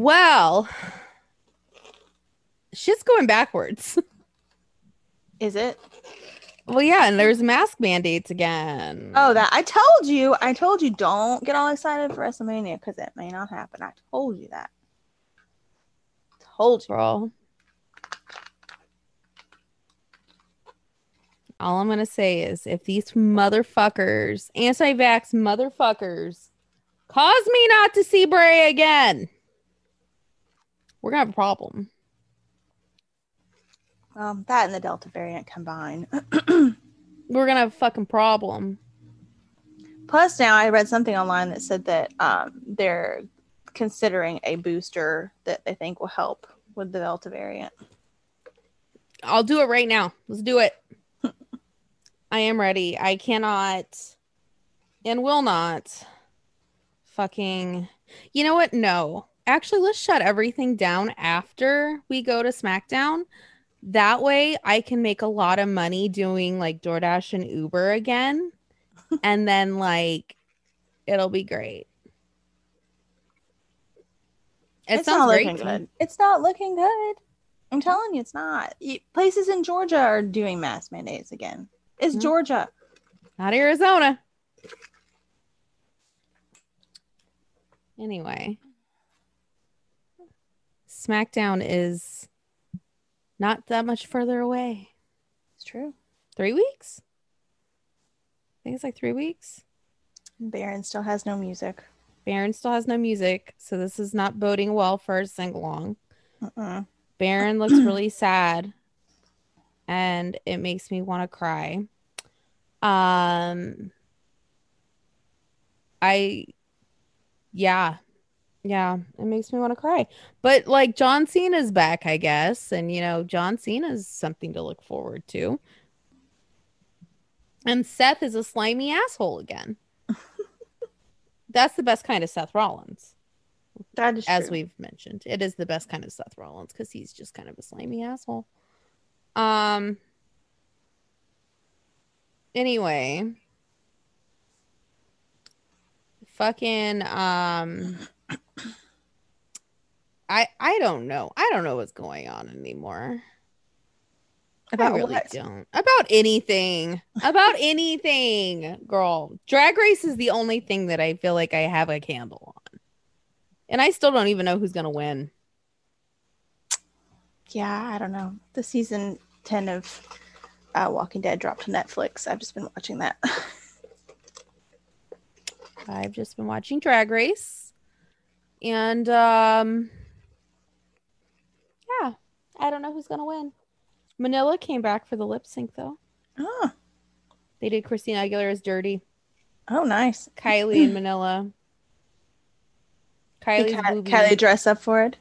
Well, shit's going backwards. Is it? Well, yeah, and there's mask mandates again. Oh, that I told you. I told you don't get all excited for WrestleMania because it may not happen. I told you that. Told you. girl. All I'm gonna say is if these motherfuckers, anti-vax motherfuckers, cause me not to see Bray again, we're gonna have a problem. Um, that and the Delta variant combined. We're gonna have a fucking problem. Plus, now I read something online that said that um, they're considering a booster that they think will help with the Delta variant. I'll do it right now. Let's do it. I am ready. I cannot and will not fucking. You know what? No. Actually, let's shut everything down after we go to SmackDown. That way I can make a lot of money doing like DoorDash and Uber again. and then like it'll be great. It it's not looking great. good. It's not looking good. I'm telling you, it's not. Places in Georgia are doing mask mandates again. It's Mm. Georgia. Not Arizona. Anyway, SmackDown is not that much further away. It's true. Three weeks? I think it's like three weeks. Baron still has no music. Baron still has no music, so this is not boding well for a sing along. Uh-uh. Baron looks really sad and it makes me want to cry. Um I yeah. Yeah, it makes me want to cry. But like John Cena's back, I guess, and you know, John Cena's something to look forward to. And Seth is a slimy asshole again. That's the best kind of Seth Rollins That is as true. we've mentioned. It is the best kind of Seth Rollins because he's just kind of a slimy asshole. Um. Anyway, fucking um. I I don't know. I don't know what's going on anymore. About I really what? don't. About anything. About anything, girl. Drag Race is the only thing that I feel like I have a candle on. And I still don't even know who's gonna win. Yeah, I don't know. The season 10 of uh, Walking Dead dropped to Netflix. I've just been watching that. I've just been watching Drag Race. And um I don't know who's gonna win. Manila came back for the lip sync though. oh, They did Christina Aguilera's Dirty. oh, nice. Kylie and Manila. Did Kylie's Ky- boobies. Kylie dress up for it.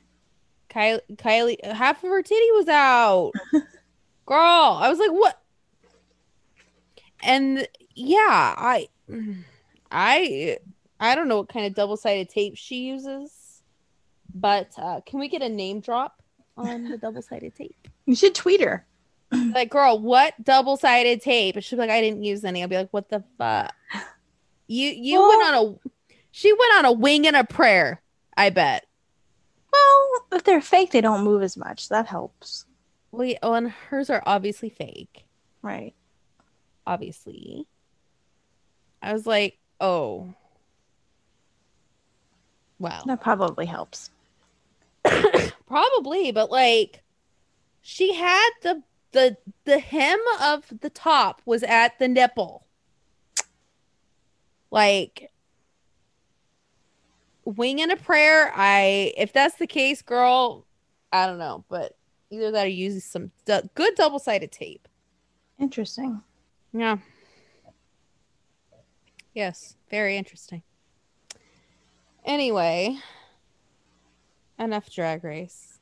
Kylie, Kylie, half of her titty was out. Girl, I was like, what? And yeah, I, I, I don't know what kind of double sided tape she uses, but uh, can we get a name drop on the double sided tape? You should tweet her. Like, girl, what double sided tape? And she'll be like, I didn't use any. I'll be like, what the fuck? You you went on a, she went on a wing and a prayer. I bet. Well, if they're fake, they don't move as much. That helps. Well, yeah, oh, and hers are obviously fake. Right. obviously. I was like, oh. Wow. That probably helps. Probably, but like she had the the the hem of the top was at the nipple. Like wing and a prayer, I if that's the case, girl, I don't know, but either that or use some du- good double-sided tape. Interesting. Yeah. Yes, very interesting. Anyway, enough drag race.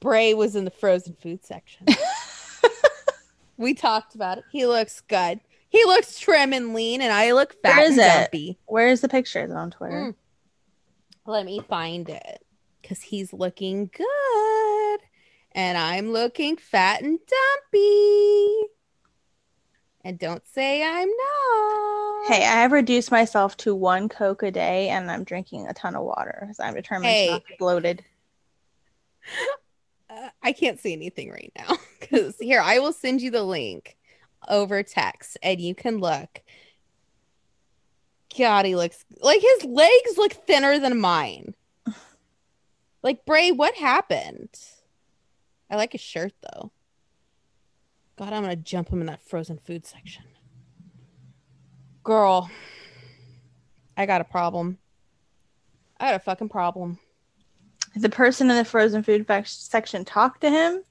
Bray was in the frozen food section. we talked about it. He looks good. He looks trim and lean, and I look fat Where is and it? dumpy. Where's the picture? Is it on Twitter? Mm. Let me find it because he's looking good, and I'm looking fat and dumpy. And don't say I'm not. Hey, I have reduced myself to one Coke a day and I'm drinking a ton of water because I'm determined Hey. to not be bloated. Uh, I can't see anything right now because here I will send you the link over text and you can look. God, he looks like his legs look thinner than mine. Like Bray, what happened? I like his shirt though. God, I'm gonna jump him in that frozen food section. Girl, I got a problem. I got a fucking problem. The person in the frozen food section talked to him?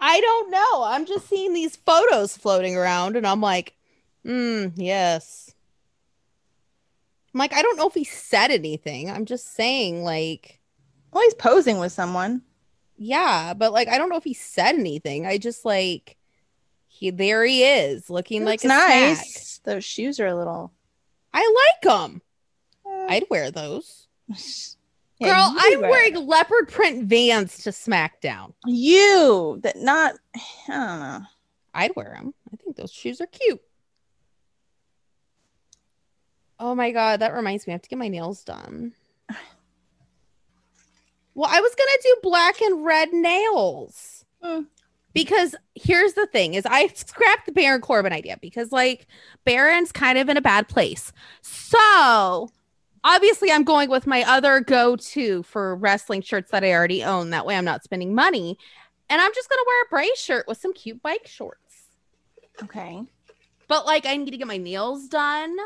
I don't know. I'm just seeing these photos floating around and I'm like, hmm, yes. I'm like, I don't know if he said anything. I'm just saying, like, Well, he's posing with someone. yeah, but like, I don't know if he said anything. I just like, he there he is looking like a nice. snack. Those shoes are a little. I like them. eh. I'd wear those. Yeah, Girl, I'm wear- wearing leopard print vans to SmackDown. you that not. I don't know. I'd wear them. I think those shoes are cute. Oh my god, that reminds me. I have to get my nails done. Well, I was gonna do black and red nails Hmm. Because here's the thing: is I scrapped the Baron Corbin idea because like Baron's kind of in a bad place. So obviously, I'm going with my other go-to for wrestling shirts that I already own. That way, I'm not spending money, and I'm just gonna wear a Bray shirt with some cute bike shorts. Okay. But like I need to get my nails done.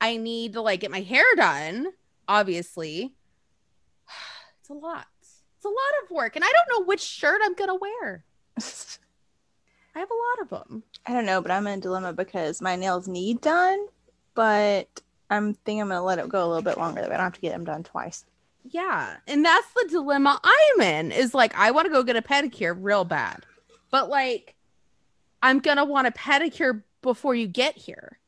I need to like get my hair done, obviously. It's a lot. It's a lot of work. And I don't know which shirt I'm gonna wear. I have a lot of them. I don't know, but I'm in a dilemma because my nails need done, but I'm think I'm gonna let it go a little bit longer. That I don't have to get them done twice. Yeah. And that's the dilemma I'm in is like I want to go get a pedicure real bad. But like I'm gonna want a pedicure before you get here.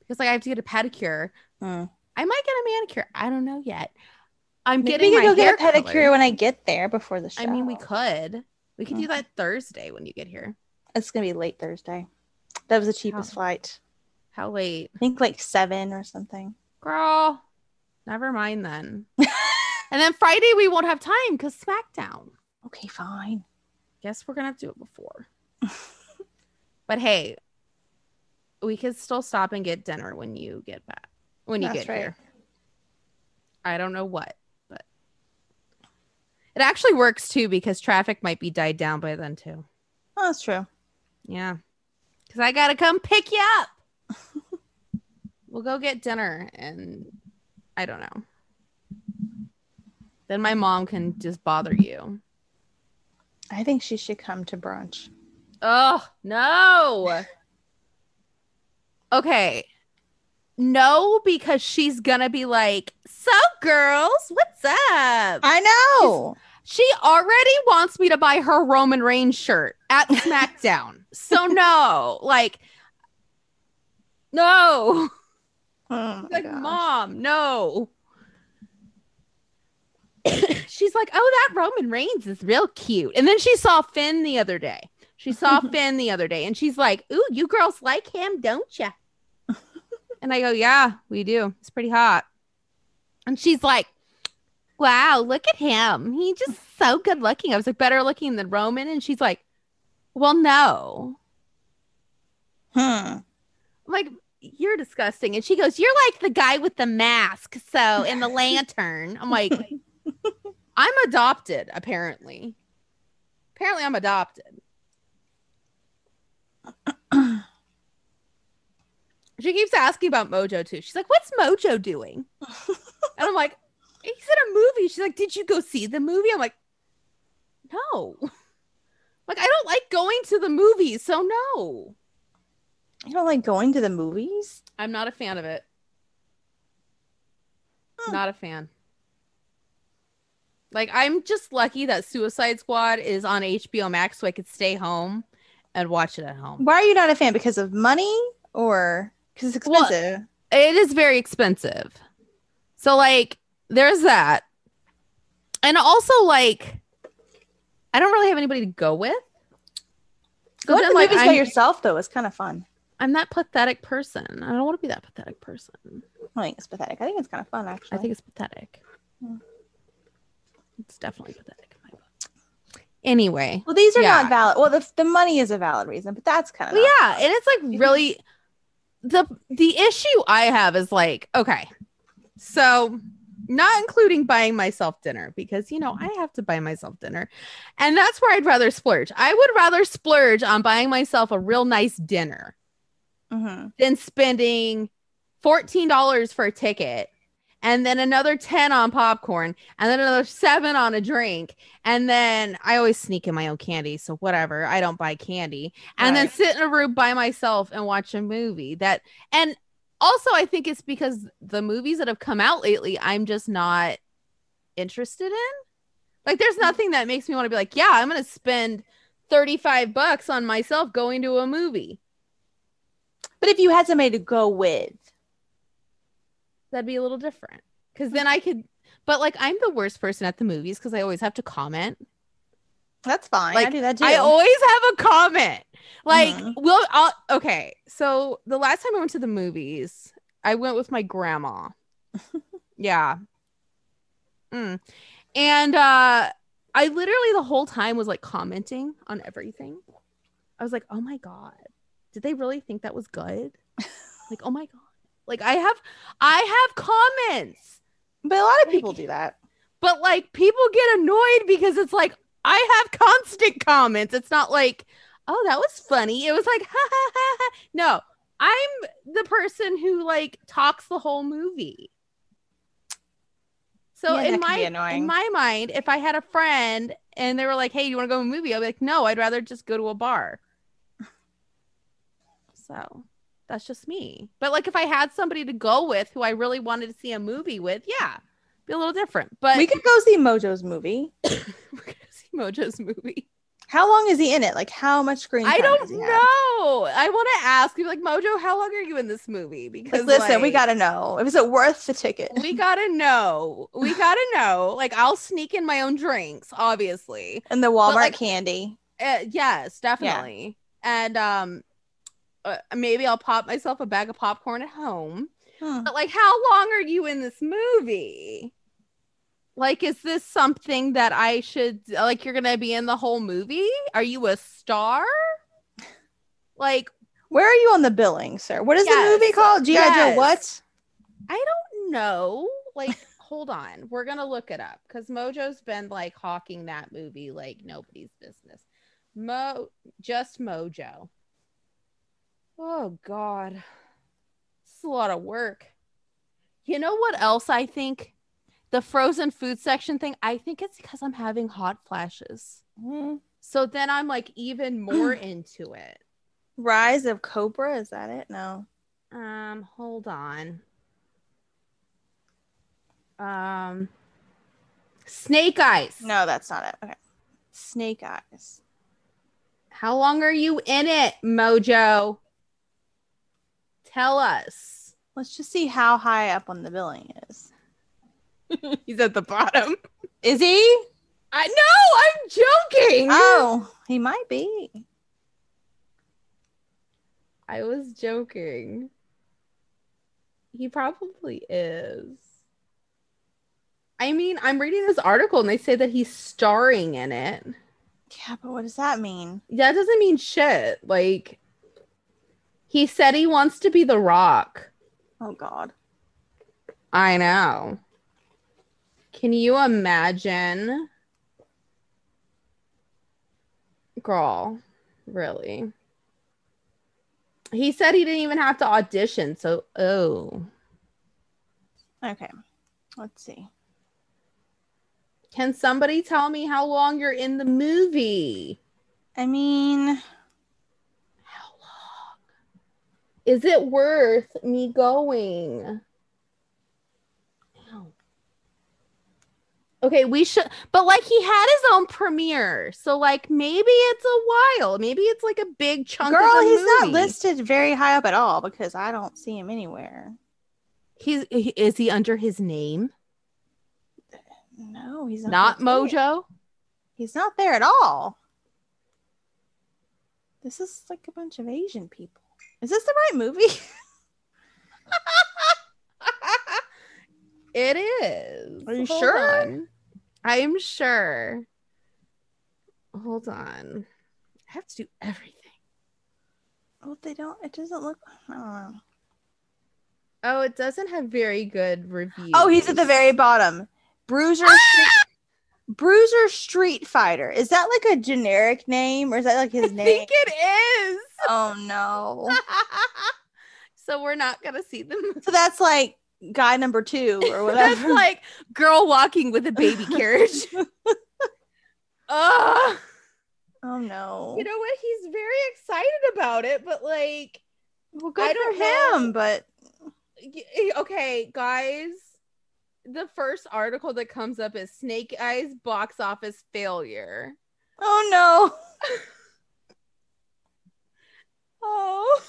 Because like I have to get a pedicure. Hmm. I might get a manicure. I don't know yet. I'm Maybe getting we could go get a pedicure colored. when I get there before the show. I mean, we could. We could do that Thursday when you get here. It's gonna be late Thursday. That was the cheapest How- flight. How late? I think like seven or something. Girl, never mind then. and then Friday we won't have time because SmackDown. Okay, fine. Guess we're gonna have to do it before. but hey, we could still stop and get dinner when you get back. When you That's get right. here. I don't know what, it actually works too because traffic might be died down by then too. Oh, that's true. Yeah. Cause I gotta come pick you up. we'll go get dinner and I don't know. Then my mom can just bother you. I think she should come to brunch. Oh no. Okay. No, because she's gonna be like, so girls, what's up? I know. She already wants me to buy her Roman Reigns shirt at SmackDown. so no, like, no. Oh like, gosh. mom, no. She's like, oh, that Roman Reigns is real cute. And then she saw Finn the other day. She saw Finn the other day, and she's like, ooh, you girls like him, don't you? and I go, yeah, we do. It's pretty hot. And she's like, wow, look at him. He's just so good looking. I was like, better looking than Roman. And she's like, well, no. Hmm. I'm like, you're disgusting. And she goes, You're like the guy with the mask. So in the lantern. I'm like, I'm adopted, apparently. Apparently, I'm adopted. she keeps asking about Mojo too. She's like, What's Mojo doing? And I'm like, He's in a movie. She's like, Did you go see the movie? I'm like, No. Like, I don't like going to the movies. So, no. You don't like going to the movies? I'm not a fan of it. Hmm. Not a fan. Like I'm just lucky that Suicide Squad is on HBO Max so I could stay home and watch it at home. Why are you not a fan? Because of money or because it's Well, expensive? It is very expensive. So like there's that. And also like I don't really have anybody to go with. Going to the like, movies by I'm, yourself though is kind of fun. I'm that pathetic person. I don't want to be that pathetic person. I think it's pathetic. I think it's kind of fun actually. I think it's pathetic. Hmm. It's definitely pathetic in my book. Anyway, well, these are yeah. not valid. Well, the the money is a valid reason, but that's kind of Well, yeah, and it's like really the the issue I have is like okay, so not including buying myself dinner because you know I have to buy myself dinner, and that's where I'd rather splurge. I would rather splurge on buying myself a real nice dinner hmm than spending fourteen dollars for a ticket. And then another 10 on popcorn, and then another seven on a drink. And then I always sneak in my own candy. So, whatever. I don't buy candy and then sit in a room by myself and watch a movie that and also i think it's because the movies that have come out lately i'm just not interested in like there's mm. nothing that makes me want to be like yeah i'm gonna spend 35 bucks on myself going to a movie But if you had somebody to go with, that'd be a little different because then mm. i could but like i'm the worst person at the movies because i always have to comment that's fine. I Like, do that too. I always have a comment. Like, Mhm. we'll, I'll, okay. So the last time I went to the movies, I went with my grandma. yeah. Mm. And uh, I literally the whole time was like commenting on everything. I was like, oh my God, did they really think that was good? like, oh my God. Like, I have, I have comments but a lot of like- people do that. but like people get annoyed because it's like I have constant comments. It's not like, oh, that was funny. It was like, ha ha ha. ha. No, I'm the person who like talks the whole movie. So Yeah, in my in my mind, if I had a friend and they were like, "Hey, you want to go to a movie?" I'd be like, "No, I'd rather just go to a bar." So that's just me. But like, if I had somebody to go with who I really wanted to see a movie with, yeah, be a little different. But we could go see Mojo's movie. we're gonna see Mojo's movie. How long is he in it? Like how much screen time I don't know. I want to ask you, like Mojo, how long are you in this movie? Because Like, listen, we gotta know. Is it worth the ticket? we gotta know. We gotta know. Like, I'll sneak in my own drinks, obviously. And the Walmart like- candy. Uh, yes, definitely. And um, uh, maybe I'll pop myself a bag of popcorn at home. Hmm. But like, how long are you in this movie? Like, is this something that I should like? You're gonna be in the whole movie? Are you a star? Like, Where are you on the billing, sir? What is Yes. the movie called? G.I. Yes. Joe what? I don't know. Like, hold on, we're gonna look it up because Mojo's been like hawking that movie like nobody's business. Mo, just Mojo. Oh God, it's a lot of work. You know what else I think? The frozen food section thing. I think it's because I'm having hot flashes. Hmm. So then I'm like even more into it. Rise of Cobra, is that it? No. Um, hold on. Um, Snake Eyes. No, that's not it. Okay. Snake Eyes. How long are you in it, Mojo? Tell us. Let's just see how high up on the billing is. He's at the bottom. Is he? I know. I'm joking. Oh, he might be. I was joking. He probably is. I mean, I'm reading this article and they say that he's starring in it. Yeah, but what does that mean? That doesn't mean shit. Like, he said he wants to be the rock. Oh God. I know. Can you imagine? Girl, really? He said he didn't even have to audition. So, oh. Okay. Let's see. Can somebody tell me how long you're in the movie? I mean, How long? Is it worth me going? Okay, we should, but like he had his own premiere, so like maybe it's a while, maybe it's like a big chunk. of girl, he's not listed very high up at all because I don't see him anywhere. He's he- is he under his name? No, he's not. Not. Mojo. He's not there at all. This is like a bunch of Asian people. Is this the right movie? it is. Are you Hold sure? on. I am sure. Hold on. I have to do everything. well, they don't. It doesn't look. I don't know. Oh, it doesn't have very good reviews. Oh, he's at the very bottom. Bruiser ah! Street. Bruiser Street Fighter. Is that like a generic name or is that like his I name? I think it is. Oh no. so we're not gonna see them. So that's like guy number two or whatever. That's like girl walking with a baby carriage. Ugh. oh no. You know what? He's very excited about it, but like, well, good I for don't know. him, but okay, guys. The first article that comes up is Snake Eyes box office failure. oh no. Oh.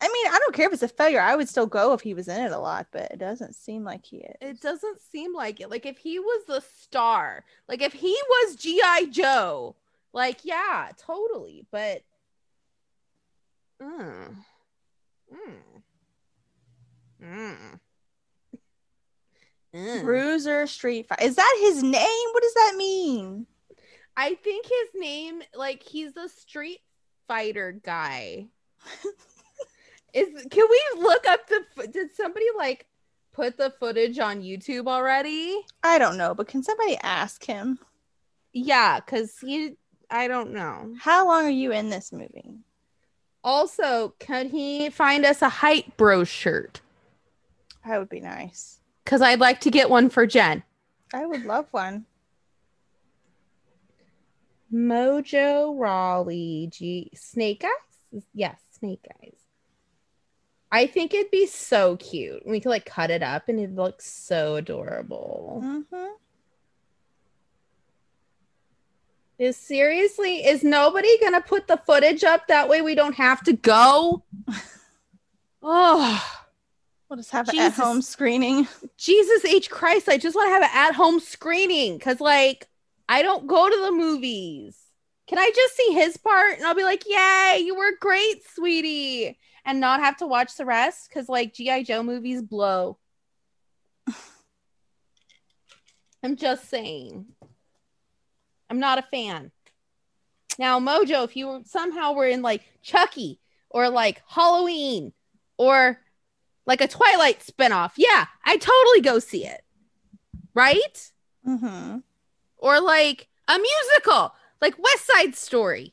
I mean, I don't care if it's a failure. I would still go if he was in it a lot, but it doesn't seem like he is. It doesn't seem like it. Like if he was the star, like if he was G.I. Joe, like yeah, totally. But mm, mm, mm. Mm. Bruiser Street Fighter. Is that his name? What does that mean? I think his name, like he's the Street Fighter guy. Is can we look up the? Did somebody like put the footage on YouTube already? I don't know, but can somebody ask him? Yeah, because he. I don't know. How long are you in this movie? Also, can he find us a hype bro shirt? That would be nice. Because I'd like to get one for Jen. I would love one. Mojo Rawley G Snake Eyes? Yes, Snake Eyes. I think it'd be so cute. We could like cut it up and it'd look so adorable. hmm Is seriously, is nobody gonna put the footage up that way we don't have to go? Oh, We'll just have an at-home screening. Jesus H. Christ, I just want to have an at-home screening because like I don't go to the movies. Can I just see his part and I'll be like, Yay, you were great, sweetie, and not have to watch the rest? Because like G.I. Joe movies blow. I'm just saying. I'm not a fan. Now, Mojo, if you somehow were in like Chucky or like Halloween or like a Twilight spinoff, yeah, I totally go see it. Right? hmm Or like a musical, like West Side Story.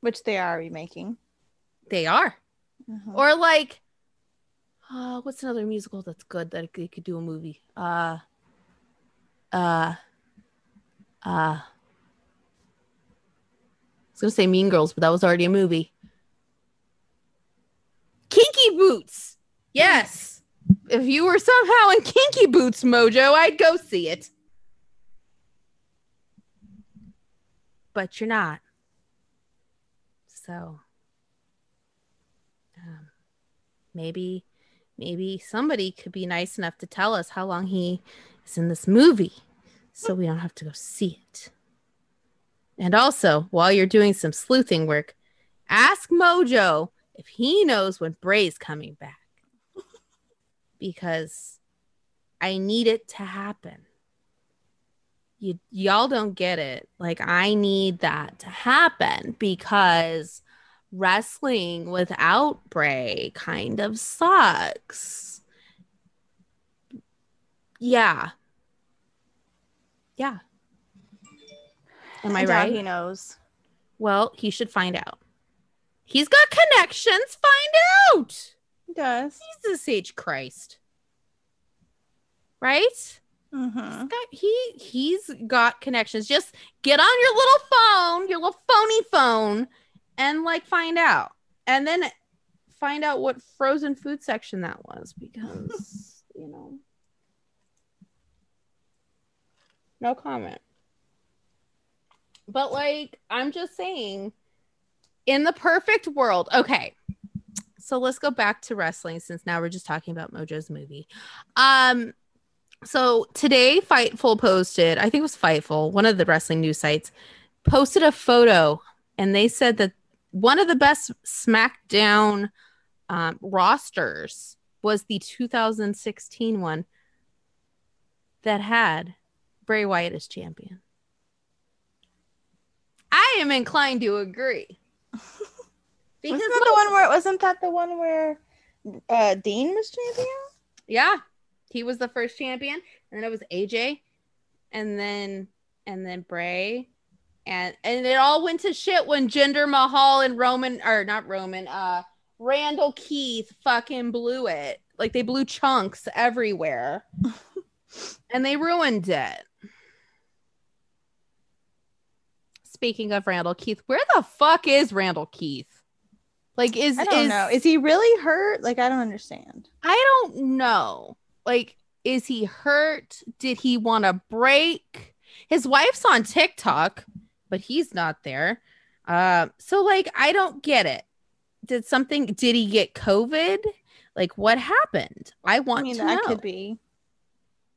Which they are remaking. They are. Mhm. Or like uh what's another musical that's good that they could do a movie? Uh uh uh I was gonna say Mean Girls, but that was already a movie. Kinky Boots. Yes. If you were somehow in Kinky Boots Mojo, I'd go see it. But you're not. So um, maybe maybe somebody could be nice enough to tell us how long he is in this movie so we don't have to go see it. And also, while you're doing some sleuthing work, ask Mojo if he knows when Bray's coming back. Because I need it to happen. You y'all don't get it. Like I need that to happen because wrestling without Bray kind of sucks. Yeah. Yeah. Am I right? He knows. Well, he should find out. He's got connections. Find out. He does. Jesus H. Christ. Right? Mm-hmm. He's got- he he's got connections. Just get on your little phone, your little phony phone, and like find out. And then find out what frozen food section that was because you know. No comment. But like, I'm just saying, in the perfect world, okay. So let's go back to wrestling since now we're just talking about Mojo's movie. Um, so today Fightful posted, I think it was Fightful, one of the wrestling news sites, posted a photo and they said that one of the best SmackDown um, rosters was the 2016 one that had Bray Wyatt as champion. I am inclined to agree. Because wasn't that the one where wasn't that the one where uh, Dean was champion? Yeah, he was the first champion, and then it was AJ, and then and then Bray, and and it all went to shit when Jinder Mahal and Roman or not Roman, uh, Randall Keith fucking blew it. Like they blew chunks everywhere, and they ruined it. Speaking of Randall Keith, where the fuck is Randall Keith? Like, is I don't is, know. Is he really hurt? Like, I don't understand. I don't know. Like, is he hurt? Did he want to break? His wife's on TikTok, but he's not there. Uh, so like, I don't get it. Did something? Did he get COVID? Like, what happened? I want I mean, to that know. could be.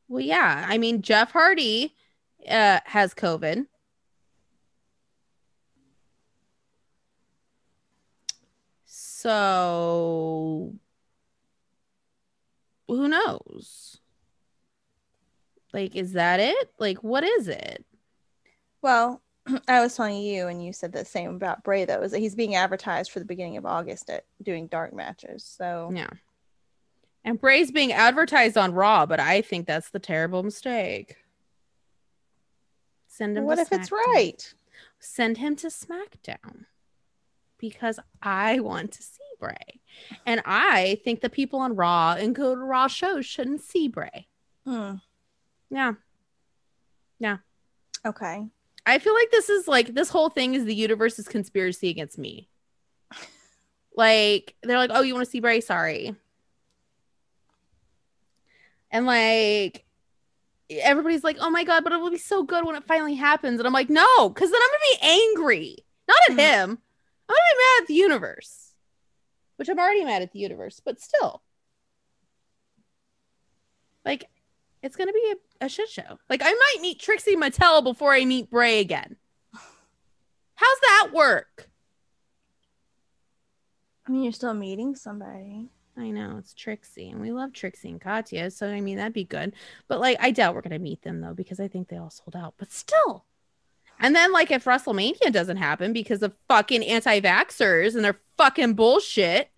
Well, yeah. I mean, Jeff Hardy uh, has COVID. So who knows? Like, is that it? Like, what is it? Well, I was telling you, and you said the same about Bray, though, is that he's being advertised for the beginning of August at doing dark matches. So, yeah. And Bray's being advertised on Raw, but I think that's the terrible mistake. Send him. What if SmackDown. it's right? Send him to SmackDown because I want to see Bray. And I think the people on Raw and go to Raw shows shouldn't see Bray. Hmm. Yeah. Yeah. Okay. I feel like this is like this whole thing is the universe's conspiracy against me. like they're like, "Oh, you want to see Bray? Sorry." And like everybody's like, "Oh my god, but it will be so good when it finally happens." And I'm like, "No, cuz then I'm going to be angry. Not at mm. him. I'm gonna be mad at the universe, which I'm already mad at the universe, but still, like, it's gonna be a, a shit show. Like, I might meet Trixie Mattel before I meet Bray again. How's that work? I mean, you're still meeting somebody. I know it's Trixie, and we love Trixie and Katya, so I mean that'd be good. But like, I doubt we're gonna meet them though because I think they all sold out. But still, and then, like, if WrestleMania doesn't happen because of fucking anti vaxxers and their fucking bullshit,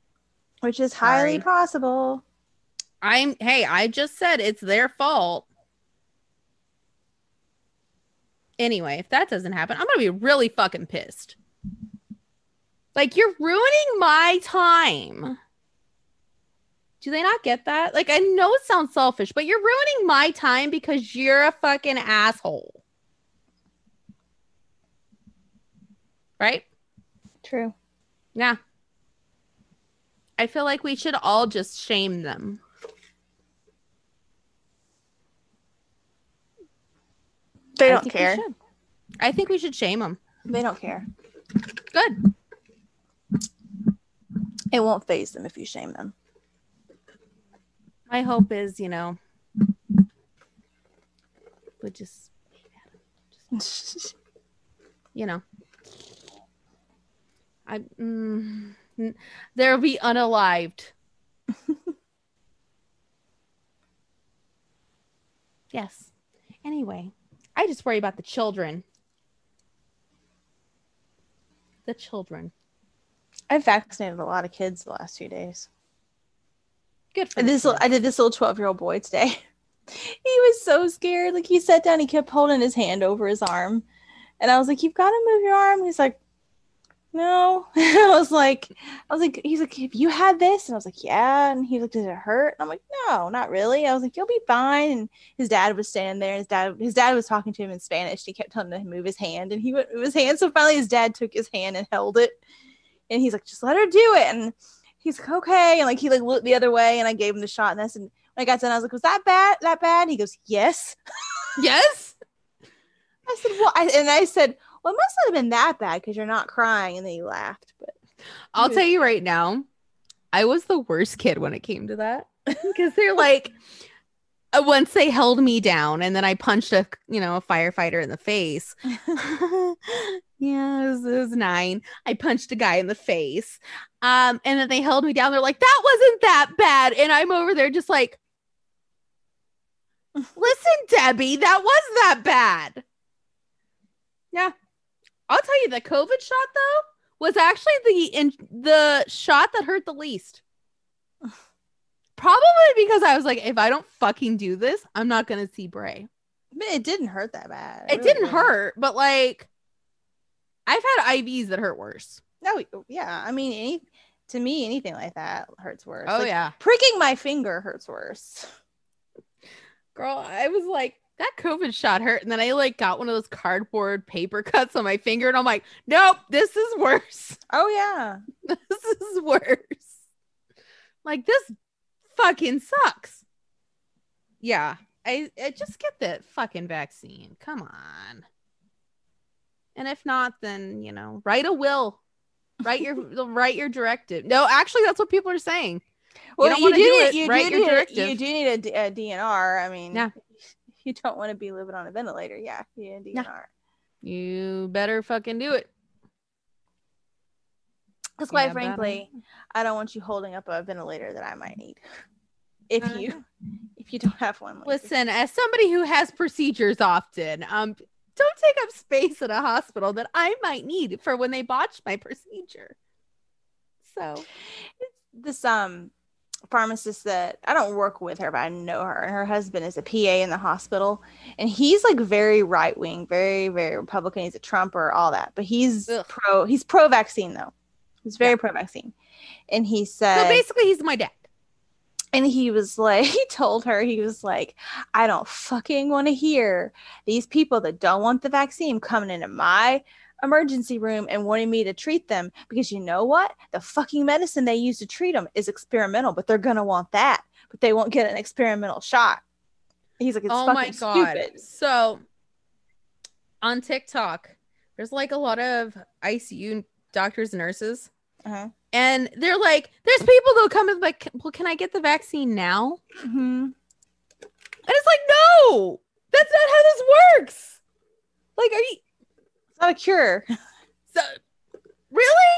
which is highly Sorry. possible. I'm, hey, I just said it's their fault. Anyway, if that doesn't happen, I'm going to be really fucking pissed. Like, you're ruining my time. Do they not get that? Like, I know it sounds selfish, but you're ruining my time because you're a fucking asshole. Right? True. Yeah. I feel like we should all just shame them. They don't care. I think we should shame them. They don't care. Good. It won't phase them if you shame them. My hope is, you know, would just, be at it. just you know, I mm, they'll be unalived. yes. Anyway, I just worry about the children. The children. I've vaccinated a lot of kids the last few days. Good for this. Little, I did this little twelve-year-old boy today. he was so scared. Like he sat down, he kept holding his hand over his arm, and I was like, "You've got to move your arm." he's like, no. I was like, I was like, he's like, have you had this? And I was like, yeah. And he like, does it hurt? And I'm like, no, not really. I was like, you'll be fine. And his dad was standing there. His dad, his dad was talking to him in Spanish. He kept telling him to move his hand, and he would move his hand. So finally, his dad took his hand and held it. And he's like, just let her do it. And he's like, okay. And like he like looked the other way, and I gave him the shot. And I said, when I got done, I was like, was that bad? That bad? He goes, yes. Yes. I said, well, I, and I said, well, it must not have been that bad because you're not crying. And then you laughed. But I'll tell you right now, I was the worst kid when it came to that because they're like, uh, once they held me down and then I punched a you know a firefighter in the face. yeah, it was, it was nine. I punched a guy in the face. Um, and then they held me down. They're like, that wasn't that bad. And I'm over there just like, listen, Debbie, that was that bad. Yeah. I'll tell you the COVID shot though was actually the in the shot that hurt the least. Probably because I was like, if I don't fucking do this, I'm not gonna see Bray. But it didn't hurt that bad. It, really didn't didn't. hurt, but like I've had IVs that hurt worse. No, oh, yeah. I mean, any to me, anything like that hurts worse. Oh Like, yeah. pricking my finger hurts worse. Girl, I was like, that COVID shot hurt. And then I like got one of those cardboard paper cuts on my finger, and I'm like, nope, this is worse. Oh yeah. this is worse. Like this fucking sucks. Yeah. I, I just get that fucking vaccine. Come on. And if not, then you know, write a will. Write your write your directive. No, actually, that's what people are saying. Well, don't you, do do it, you, write do your need you do need a DNR. I mean, Yeah. You don't want to be living on a ventilator. Yeah, you need a Yeah. DNR. You better fucking do it. Because quite Yeah, frankly, I don't want you holding up a ventilator that I might need. If Uh, you if you don't have one, Listen, as somebody who has procedures often, um, don't take up space in a hospital that I might need for when they botch my procedure. So this um pharmacist that I don't work with her, but I know her. And her husband is a PA in the hospital, and he's like very right wing, very very Republican. He's a Trumper, all that, but he's Ugh. pro. He's pro vaccine though. He's very Yeah. pro vaccine, and he said. so basically he's my dad. and he was like he told her he was like i don't fucking want to hear these people that don't want the vaccine coming into my emergency room and wanting me to treat them because you know what the fucking medicine they use to treat them is experimental but they're gonna want that but they won't get an experimental shot he's like it's oh fucking my god. stupid So on TikTok, there's like a lot of ICU doctors and nurses. uh-huh. And they're like, there's people that'll come and like, well, can I get the vaccine now? Mhm. And it's like, no, that's not how this works. Like, are you it's not a cure so really?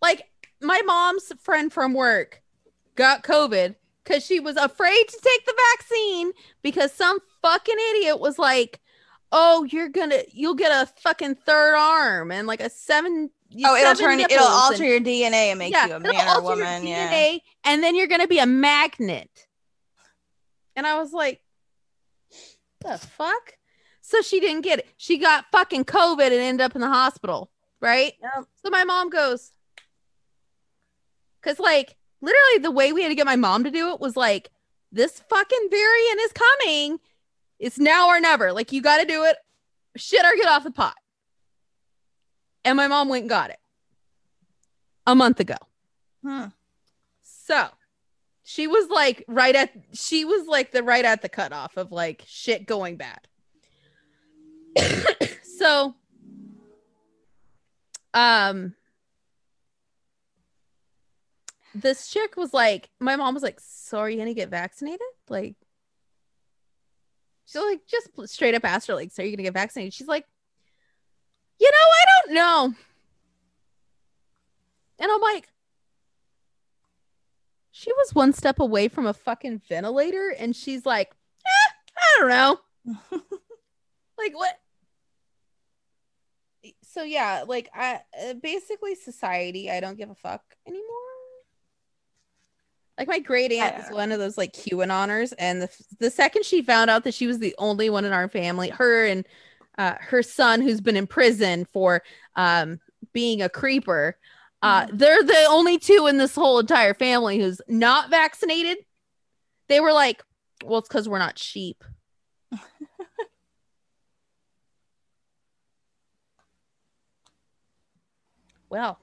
Like, my mom's friend from work got COVID because she was afraid to take the vaccine because some fucking idiot was like, oh, you're gonna, you'll get a fucking third arm and like a seven. oh it'll turn it'll alter and- your dna and make you a man or woman yeah and then you're gonna be a magnet. And I was like, the fuck? So she didn't get it. She got fucking COVID and ended up in the hospital, right? Yep. So my mom goes, because like literally the way we had to get my mom to do it was like, this fucking variant is coming. It's now or never. Like you got to do it. Shit or get off the pot. And my mom went and got it a month ago. Hmm. So she was like right at she was like the right at the cutoff of like shit going bad. so um this chick was like my mom was like so are you gonna get vaccinated? Like she's like just straight up asked her like so are you gonna get vaccinated? She's like you know i don't know. And i'm like she was one step away from a fucking ventilator? And she's like eh, i don't know. Like what so yeah like i uh, basically society i don't give a fuck anymore like my great aunt is one of those like QAnoners, and the the second she found out that she was the only one in our family, her and uh, her son, who's been in prison for um, being a creeper, uh, they're the only two in this whole entire family who's not vaccinated. They were like, "Well, it's because we're not sheep." well,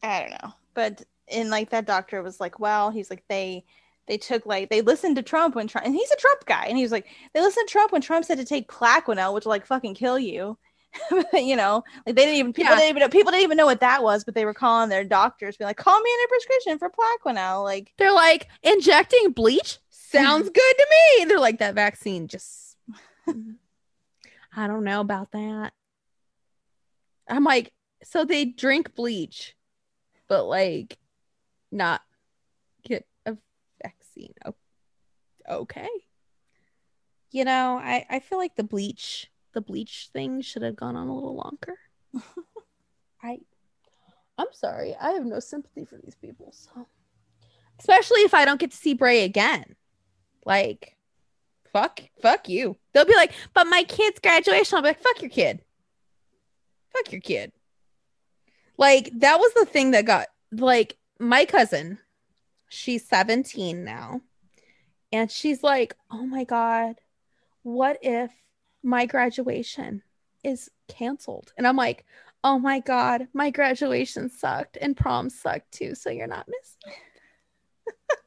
I don't know. But and like that doctor was like, well, he's like they they took like they listened to Trump when Trump and he's a Trump guy and he was like they listened to Trump when Trump said to take Plaquenil, which will like fucking kill you. you know, like they didn't even people Yeah. didn't even know, people didn't even know what that was, but they were calling their doctors, being like, call me in a prescription for Plaquenil. Like, they're like injecting bleach sounds good to me. And they're like, that vaccine just, I don't know about that. I'm like, so they drink bleach, but like not get a vaccine. Okay. You know, I, I feel like the bleach, the bleach thing should have gone on a little longer. I, I'm sorry. I have no sympathy for these people. So, especially if I don't get to see Bray again. Like, fuck, fuck you. They'll be like, but my kid's graduation. I'll be like, fuck your kid. Fuck your kid. Like, that was the thing that got, like, my cousin, she's 17 now. And she's like, oh my God, what if my graduation is canceled? And I'm like, oh my God, my graduation sucked and prom sucked too. So you're not missing.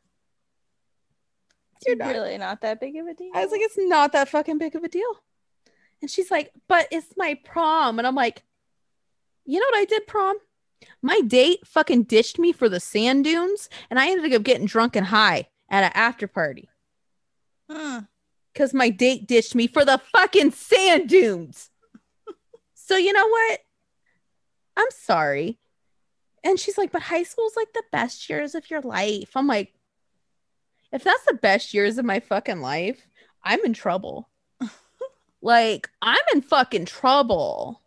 You're not. really not that big of a deal. I was like, it's not that fucking big of a deal. And she's like, but it's my prom. And I'm like, you know what I did prom? My date fucking ditched me for the sand dunes, and I ended up getting drunk and high at an after party. Because my date ditched me for the fucking sand dunes. so you know what? I'm sorry. And she's like, but high school's like the best years of your life. I'm like, if that's the best years of my fucking life, I'm in trouble. like, I'm in fucking trouble.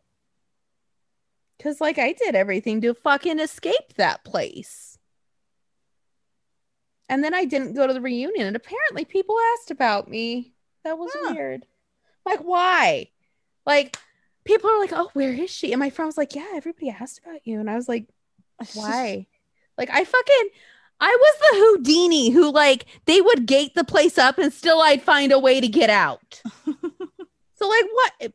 Cause like I did everything to fucking escape that place. And then I didn't go to the reunion, and apparently people asked about me. That was huh. weird. Like, why? Like, people are like, "Oh, where is she?" And my friend was like, "Yeah, everybody asked about you." And I was like, "Why?" like, I fucking, I was the Houdini who like they would gate the place up, and still I'd find a way to get out. so like, what?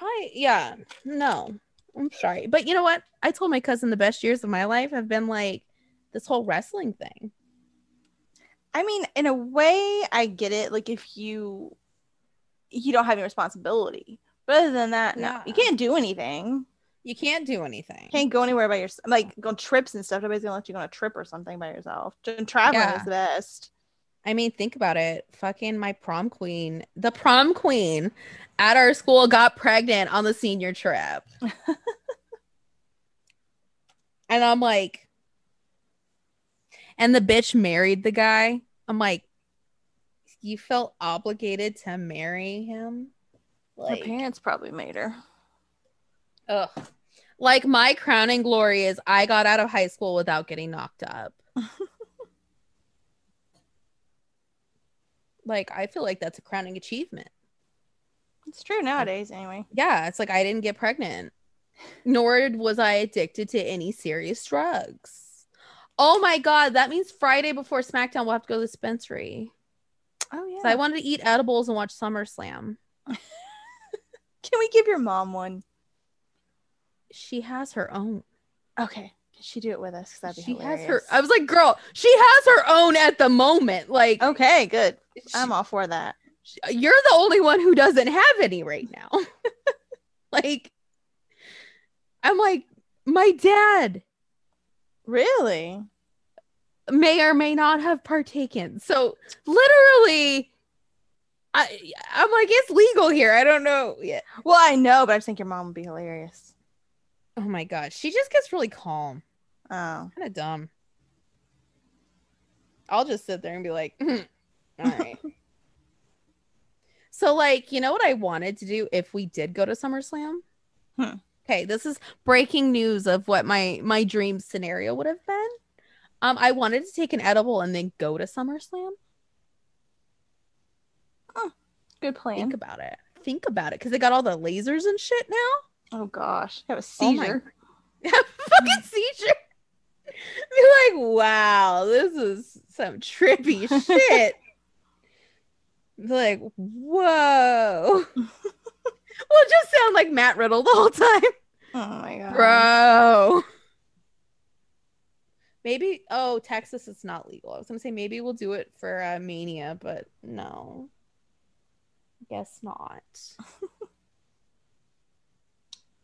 Probably, yeah. No, I'm sorry, but you know what? I told my cousin the best years of my life have been like this whole wrestling thing. I mean, in a way, I get it. Like if you you don't have any responsibility. But other than that, yeah. no, you can't do anything. You can't do anything. Can't go anywhere by yourself. Like go on trips and stuff. Nobody's gonna let you go on a trip or something by yourself. And traveling yeah. is the best. I mean, think about it. Fucking my prom queen, the prom queen at our school got pregnant on the senior trip. and I'm like, and the bitch married the guy. I'm like, you felt obligated to marry him? Like, her parents probably made her. Ugh. Like my crowning glory is I got out of high school without getting knocked up. like I feel like that's a crowning achievement. It's true nowadays, anyway. Yeah, it's like I didn't get pregnant, nor was I addicted to any serious drugs. Oh my god, that means Friday before SmackDown we'll have to go to the dispensary. Oh yeah. So I wanted to eat edibles and watch SummerSlam. Can we give your mom one? She has her own. Okay. Can she do it with us? That'd be she hilarious. has her. I was like, girl, she has her own at the moment. Like, okay, good. She, I'm all for that. You're the only one who doesn't have any right now. like, I'm like, my dad. Really? may or may not have partaken. So literally, I I'm like it's legal here. I don't know yet. Well, I know, but I think your mom would be hilarious. Oh my gosh, she just gets really calm. Oh, kind of dumb. I'll just sit there and be like, mm, all right. so, like, you know what I wanted to do if we did go to SummerSlam? Hmm. Okay, this is breaking news of what my my dream scenario would have been. Um, I wanted to take an edible and then go to SummerSlam. Oh, good plan. Think about it. Think about it, because they got all the lasers and shit now. Oh gosh, I have a seizure. Oh fucking seizure. Be like, wow, this is some trippy shit. Be like, whoa. we'll just sound like Matt Riddle the whole time. Oh my god, bro. Maybe oh Texas it's not legal. I was gonna say maybe we'll do it for uh, Mania, but no. Guess not.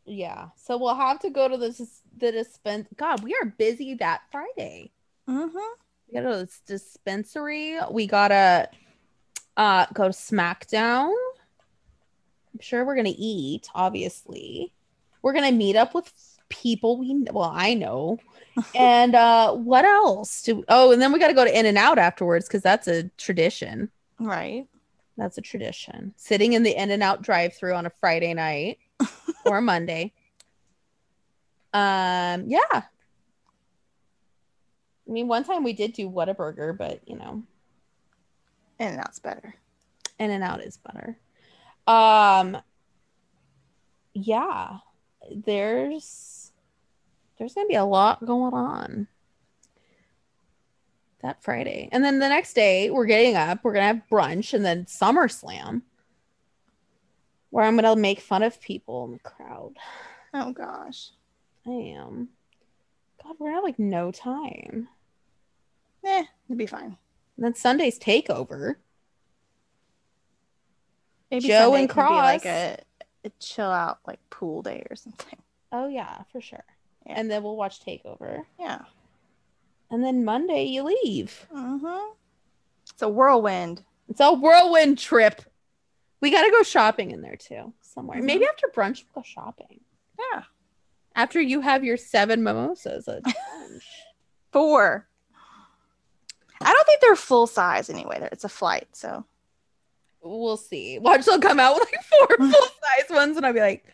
yeah. So we'll have to go to the the dispense. God, we are busy that Friday. Mm-hmm. We gotta go this dispensary. We gotta uh go to SmackDown. I'm sure we're gonna eat, obviously. We're gonna meet up with people we well, I know. and uh what else? Do oh, and then we gotta go to In and Out afterwards because that's a tradition. Right. That's a tradition. Sitting in the In and Out drive through on a Friday night or Monday. Um, yeah. I mean, one time we did do Whataburger, but you know, In and out's better. In and Out is better. Um, yeah, there's there's gonna be a lot going on that Friday, and then the next day we're getting up. We're gonna have brunch, and then SummerSlam, where I'm gonna make fun of people in the crowd. Oh gosh. I am. God, we're gonna have like no time. Eh, it'd be fine. And then Sunday's takeover. Maybe Joe Sunday and could be like a, a chill out like pool day or something. Oh yeah, for sure. Yeah. And then we'll watch Takeover. Yeah. And then Monday you leave. Mm-hmm. It's a whirlwind. It's a whirlwind trip. We gotta go shopping in there too, somewhere. Mhm. Maybe after brunch we'll go shopping. Yeah. After you have your seven mimosas at. Four. I don't think they're full size anyway. It's a flight, so we'll see. Watch they'll come out with like four full size ones, and I'll be like,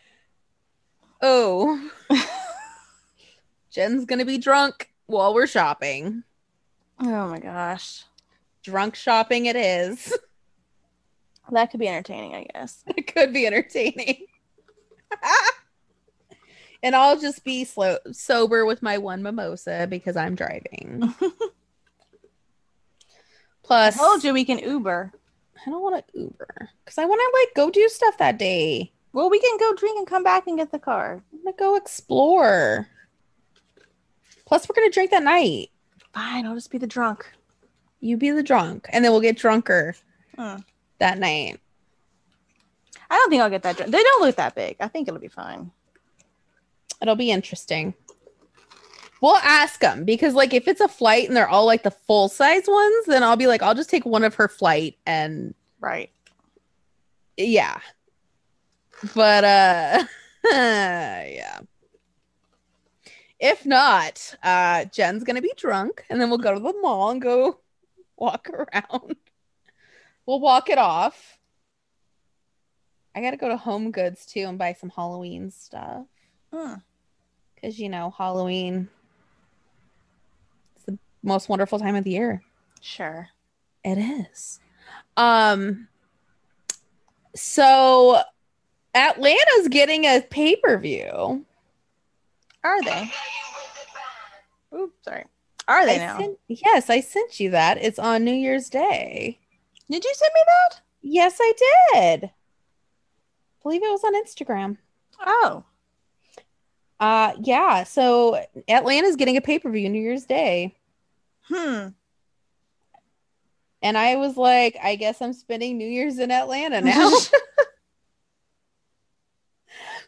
oh, Jen's gonna be drunk while we're shopping. oh my gosh. Drunk shopping it is. That could be entertaining, I guess. it could be entertaining. and I'll just be slow sober with my one mimosa because I'm driving. I Plus, told you we can Uber. I don't want to Uber because I want to like go do stuff that day. Well, we can go drink and come back and get the car. I want to go explore. Plus, we're gonna drink that night. Fine, I'll just be the drunk. You be the drunk, and then we'll get drunker Hmm. That night. I don't think I'll get that drunk. They don't look that big. I think it'll be fine. It'll be interesting. We'll ask them because, like, if it's a flight and they're all like the full size ones, then I'll be like, I'll just take one of her flight and Right. yeah. But uh yeah. If not, uh Jen's gonna be drunk and then we'll go to the mall and go walk around. We'll walk it off. I gotta go to Home Goods too and buy some Halloween stuff. Hmm. Because you know, Halloween it's the most wonderful time of the year. Sure. It is. Um so Atlanta's getting a pay-per-view. Are they? Oops, sorry. Are they I now? sent- yes, I sent you that. It's on New Year's Day. Did you send me that? Yes, I did. believe it was on Instagram. Oh. Uh yeah, so Atlanta's getting a pay-per-view New Year's Day. Hmm. And I was like, I guess I'm spending New Year's in Atlanta now.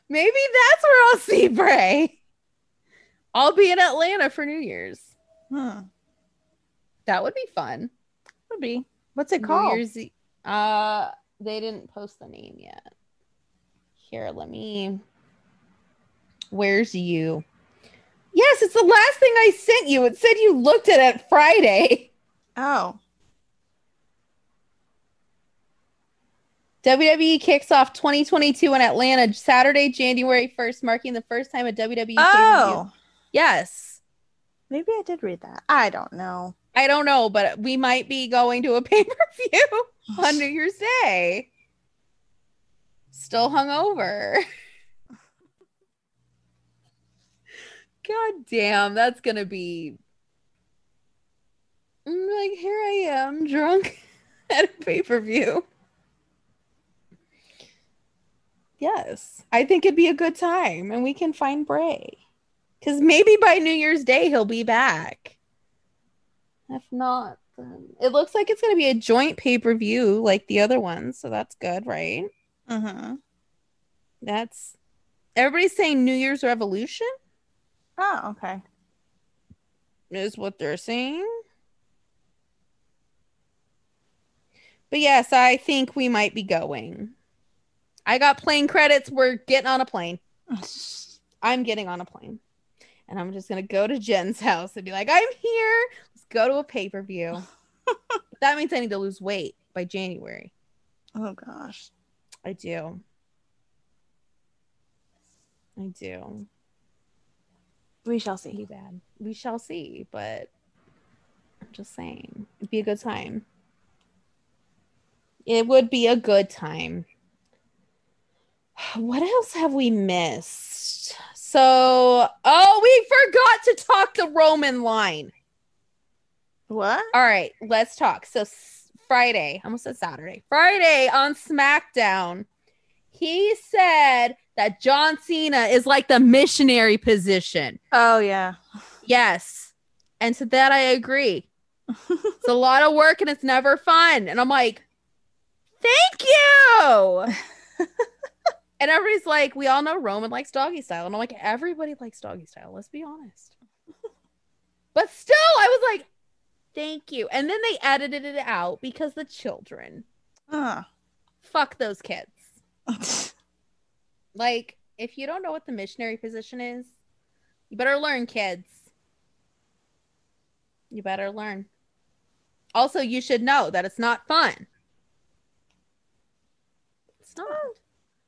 Maybe that's where I'll see Bray. I'll be in Atlanta for New Year's. hmm. That would be fun. Would be. What's it New called? Year's E- Uh, they didn't post the name yet. Here, let me. Where's you? Yes, it's the last thing I sent you. It said you looked at it Friday. Oh. WWE kicks off 2022 in Atlanta Saturday, January 1st, marking the first time a WWE. Oh. Yes. Maybe I did read that. I don't know. I don't know, but we might be going to a pay-per-view on New Year's Day. Still hungover. God damn, that's gonna be I'm like, here I am, drunk at a pay-per-view. Yes, I think it'd be a good time, and we can find Bray. Because maybe by New Year's Day he'll be back. If not, then it looks like it's going to be a joint pay per view like the other ones. So that's good, right? Uh huh. That's everybody's saying New Year's Revolution Oh, okay. is what they're saying. But yes, I think we might be going. I got plane credits. We're getting on a plane. I'm getting on a plane. And I'm just going to go to Jen's house and be like, I'm here. Go to a pay per view. that means I need to lose weight by January. oh gosh. I do. I do. We shall Be see. bad. We shall see, but I'm just saying. It'd be a good time. It would be a good time. What else have we missed? So, oh, we forgot to talk the Roman line. What? All right, let's talk. So Friday, I almost said Saturday. Friday on SmackDown, he said that John Cena is like the missionary position. Oh yeah. Yes. And to that I agree. It's a lot of work and it's never fun. And I'm like, thank you. and everybody's like, we all know Roman likes doggy style. And I'm like, everybody likes doggy style. Let's be honest. But still, I was like, thank you. And then they edited it out because the children, Huh. fuck those kids. Like, if you don't know what the missionary position is, you better learn, kids. You better learn. Also, you should know that it's not fun. It's not.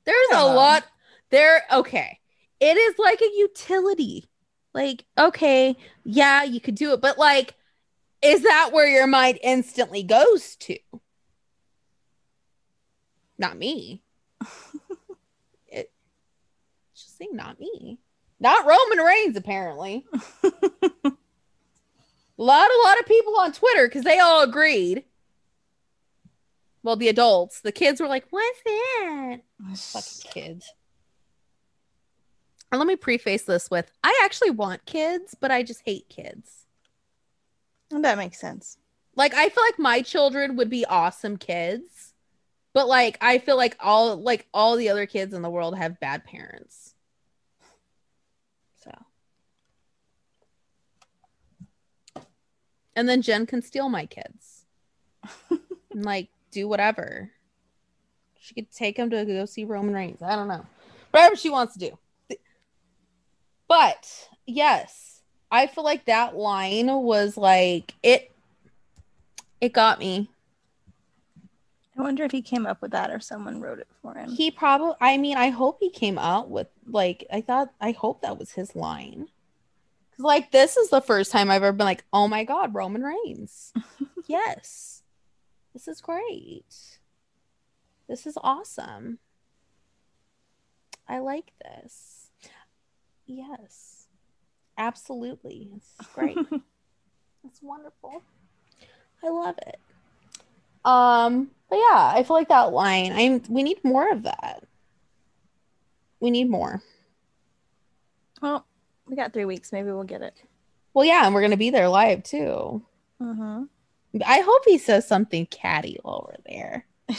There's a lot there. Okay. It is like a utility. Like, okay, yeah, you could do it, but like, is that where your mind instantly goes to? Not me. it just saying not me. Not Roman Reigns, apparently. a lot, a lot of people on Twitter because they all agreed. Well, the adults, the kids were like, "What's that?" Fucking kids. And let me preface this with: I actually want kids, but I just hate kids. That makes sense. Like, I feel like my children would be awesome kids, but like, I feel like all like all the other kids in the world have bad parents. So, and then Jen can steal my kids, and like do whatever. She could take them to go see Roman Reigns. I don't know, whatever she wants to do. But yes, I feel like that line was like it it got me. I wonder if he came up with that or someone wrote it for him. He probably I mean, I hope he came out with like I thought I hope that was his line. Cuz like this is the first time I've ever been like, "Oh my god, Roman Reigns." yes. This is great. This is awesome. I like this. Yes. Absolutely. It's great. It's wonderful. I love it. Um, but yeah, I feel like that line. I'm we need more of that. We need more. well, we got three weeks. Maybe we'll get it. Well, yeah, and we're gonna be there live too. Mm-hmm. I hope he says something catty while we're there.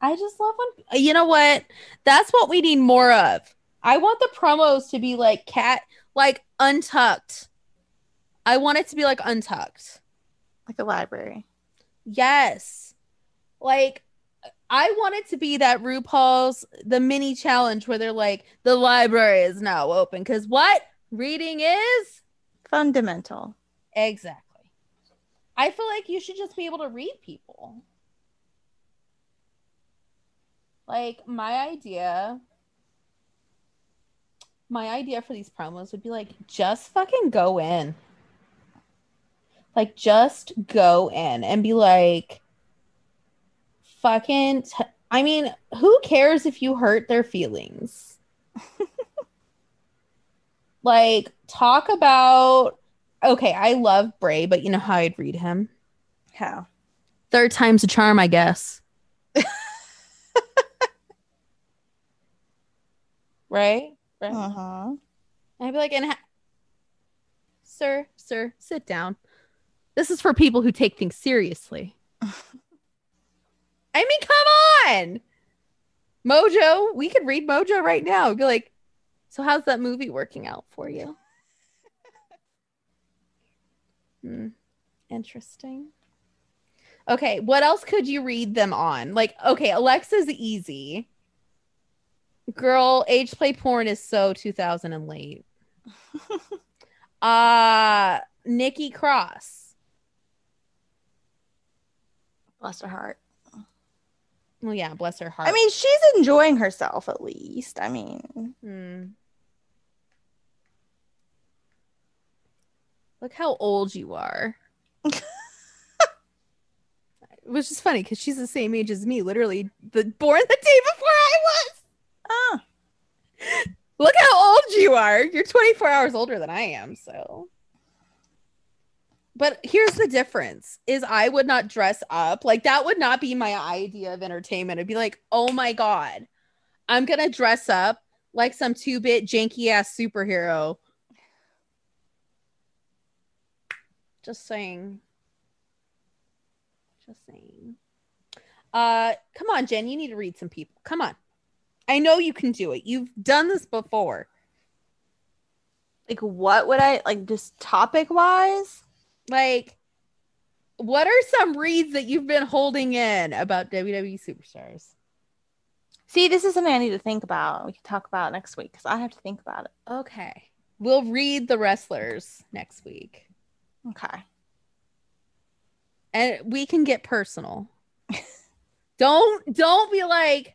I just love when you know what? That's what we need more of. I want the promos to be like cat like untucked. I want it to be like untucked. like a library. Yes. Like I want it to be that RuPaul's the mini challenge where they're like the library is now open cuz what reading is Fundamental. exactly. I feel like you should just be able to read people. Like my idea my idea for these promos would be like just fucking go in. Like just go in and be like fucking t- I mean, who cares if you hurt their feelings? like talk about okay, I love Bray, but you know how I'd read him? How? Third time's a charm, I guess. right? Right. Uh-huh. I'd be like, and ha- sir, sir, sit down. This is for people who take things seriously. I mean, come on. Mojo, we could read Mojo right now. Be like, so how's that movie working out for you? Hmm. Interesting. Okay, what else could you read them on? Like, okay, Alexa's easy. Girl, age play porn is so 2000 and late. uh Nikki Cross. Bless her heart. Well, yeah, bless her heart. I mean, she's enjoying herself at least. I mean, Hmm. Look how old you are. Which is funny because she's the same age as me, literally the born the day before I was. Ah, Look how old you are. You're 24 hours older than I am, so. But here's the difference is I would not dress up. Like that would not be my idea of entertainment. It'd be like, "Oh my god. I'm going to dress up like some 2-bit janky ass superhero." Just saying. Just saying. Uh come on, Jen, you need to read some people. Come on. I know you can do it. You've done this before. like what would I like just topic wise? Like, what are some reads that you've been holding in about WWE superstars? See, this is something I need to think about. We can talk about next week because I have to think about it. Okay. We'll read the wrestlers next week. Okay. And we can get personal. don't don't be like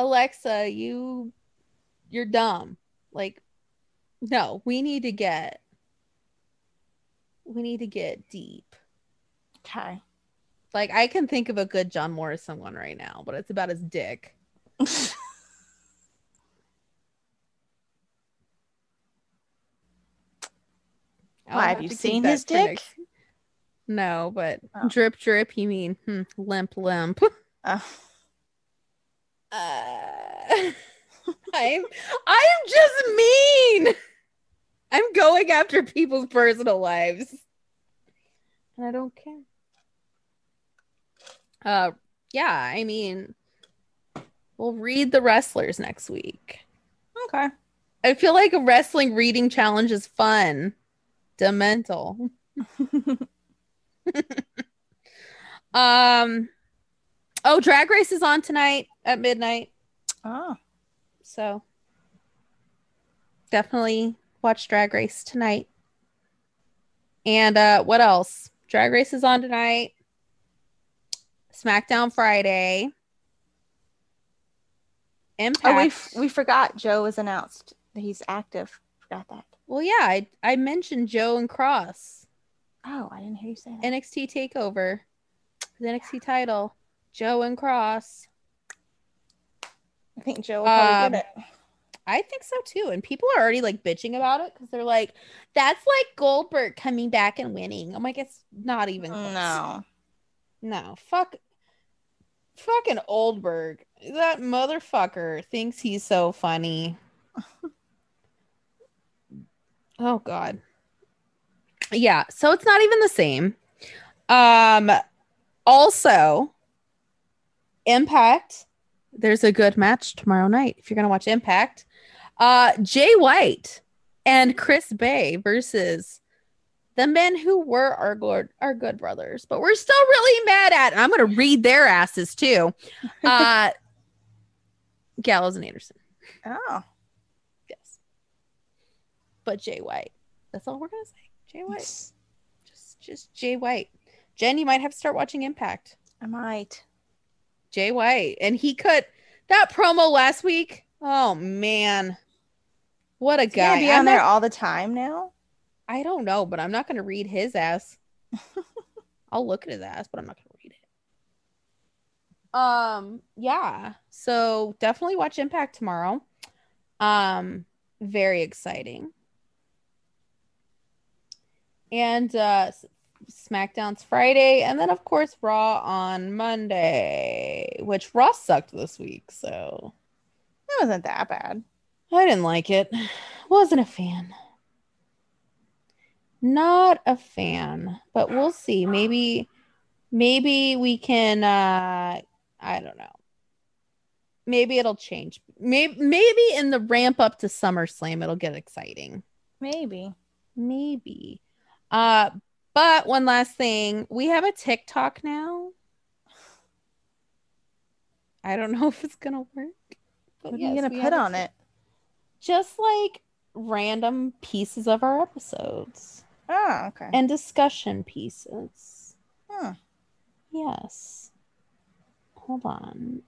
Alexa, you you're dumb. Like no, we need to get we need to get deep. Okay. Like I can think of a good John Morrison one right now, but it's about his dick. Why, have you seen his dick? next- No, but Oh. drip drip. You mean hmm, limp limp? Oh. Uh, I'm I'm just mean. I'm going after people's personal lives, and I don't care. Uh, yeah. I mean, we'll read the wrestlers next week. okay. I feel like a wrestling reading challenge is fun. Demental. Um Oh, Drag Race is on tonight at midnight. oh. So definitely watch Drag Race tonight. And uh what else? Drag Race is on tonight. SmackDown Friday. Impact. Oh, we f- we forgot Joe was announced he's active. Forgot that. well, yeah, I, I mentioned Joe and Kross. Oh, I didn't hear you say that. NXT Takeover, the NXT title, Joe and Kross. I think Joe will probably Um, get it. I think so too. And people are already like bitching about it because they're like, that's like Goldberg coming back and winning. I'm like, it's not even close. No. No, fuck. Fucking Oldberg. That motherfucker thinks he's so funny. oh, God. Yeah, so it's not even the same. Um, also, Impact. There's a good match tomorrow night if you're gonna watch Impact. Uh, Jay White and Chris Bey versus the men who were our good our good brothers, but we're still really mad at. And I'm gonna read their asses too. Uh, Gallows and Anderson, Oh. yes, but Jay White. That's all we're gonna say. Jay White, just just Jay White. Jen, you might have to start watching Impact. I might. Jay White. And he cut that promo last week. Oh man. What a He's gonna guy. be I'm on there not- all the time now. I don't know, but I'm not gonna read his ass. I'll look at his ass, but I'm not gonna read it. Um, yeah. So definitely watch Impact tomorrow. Um, very exciting. And uh SmackDown's Friday, and then of course Raw on Monday, which Raw sucked this week, so It wasn't that bad. I didn't like it. Wasn't a fan. Not a fan, but we'll see. Maybe maybe we can uh I don't know. Maybe it'll change. Maybe maybe in the ramp up to SummerSlam it'll get exciting. Maybe. Maybe. Uh But one last thing, we have a TikTok now. I don't know if it's gonna work. but What are you gonna put on it? Just like random pieces of our episodes Oh, okay. and discussion pieces. Hmm. Yes. Hold on.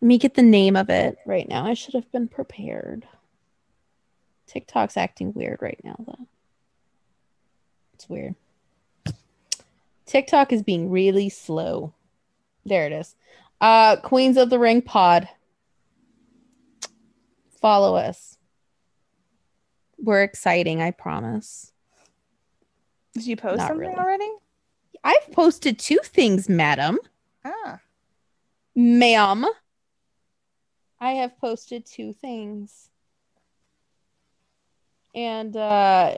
Let me get the name of it right now. I should have been prepared. TikTok's acting weird right now, though. It's weird. TikTok is being really slow. There it is. Uh Queens of the Ring Pod. Follow us. We're exciting, I promise. Did you post Not something really. already? I've posted two things, madam. Ah. Ma'am. I have posted two things. And uh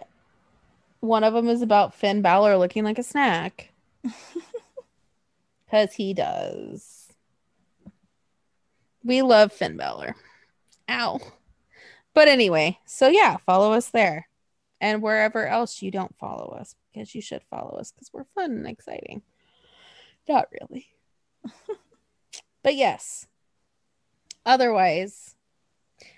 one of them is about Finn Balor looking like a snack. Cause he does. We love Finn Balor. Ow. But anyway, so yeah, follow us there. And wherever else you don't follow us, because you should follow us because we're fun and exciting. Not really. but yes. Otherwise,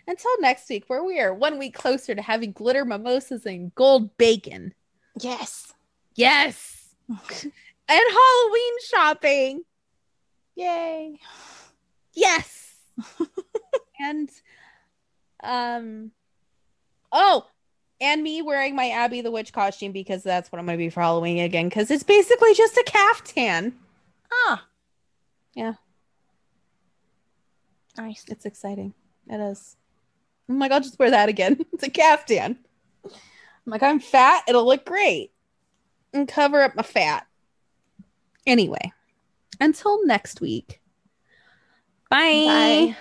until next week, where we are one week closer to having glitter mimosas and gold bacon. Yes. Yes. and Halloween shopping. Yay. Yes. and um oh, and me wearing my Abby the Witch costume because that's what I'm gonna be for Halloween again, because it's basically just a caftan. Ah. Yeah. Nice. It's exciting. It is. I'm like, I'll just wear that again. It's a caftan. I'm like, I'm fat. It'll look great. And cover up my fat. Anyway, until next week. Bye. Bye.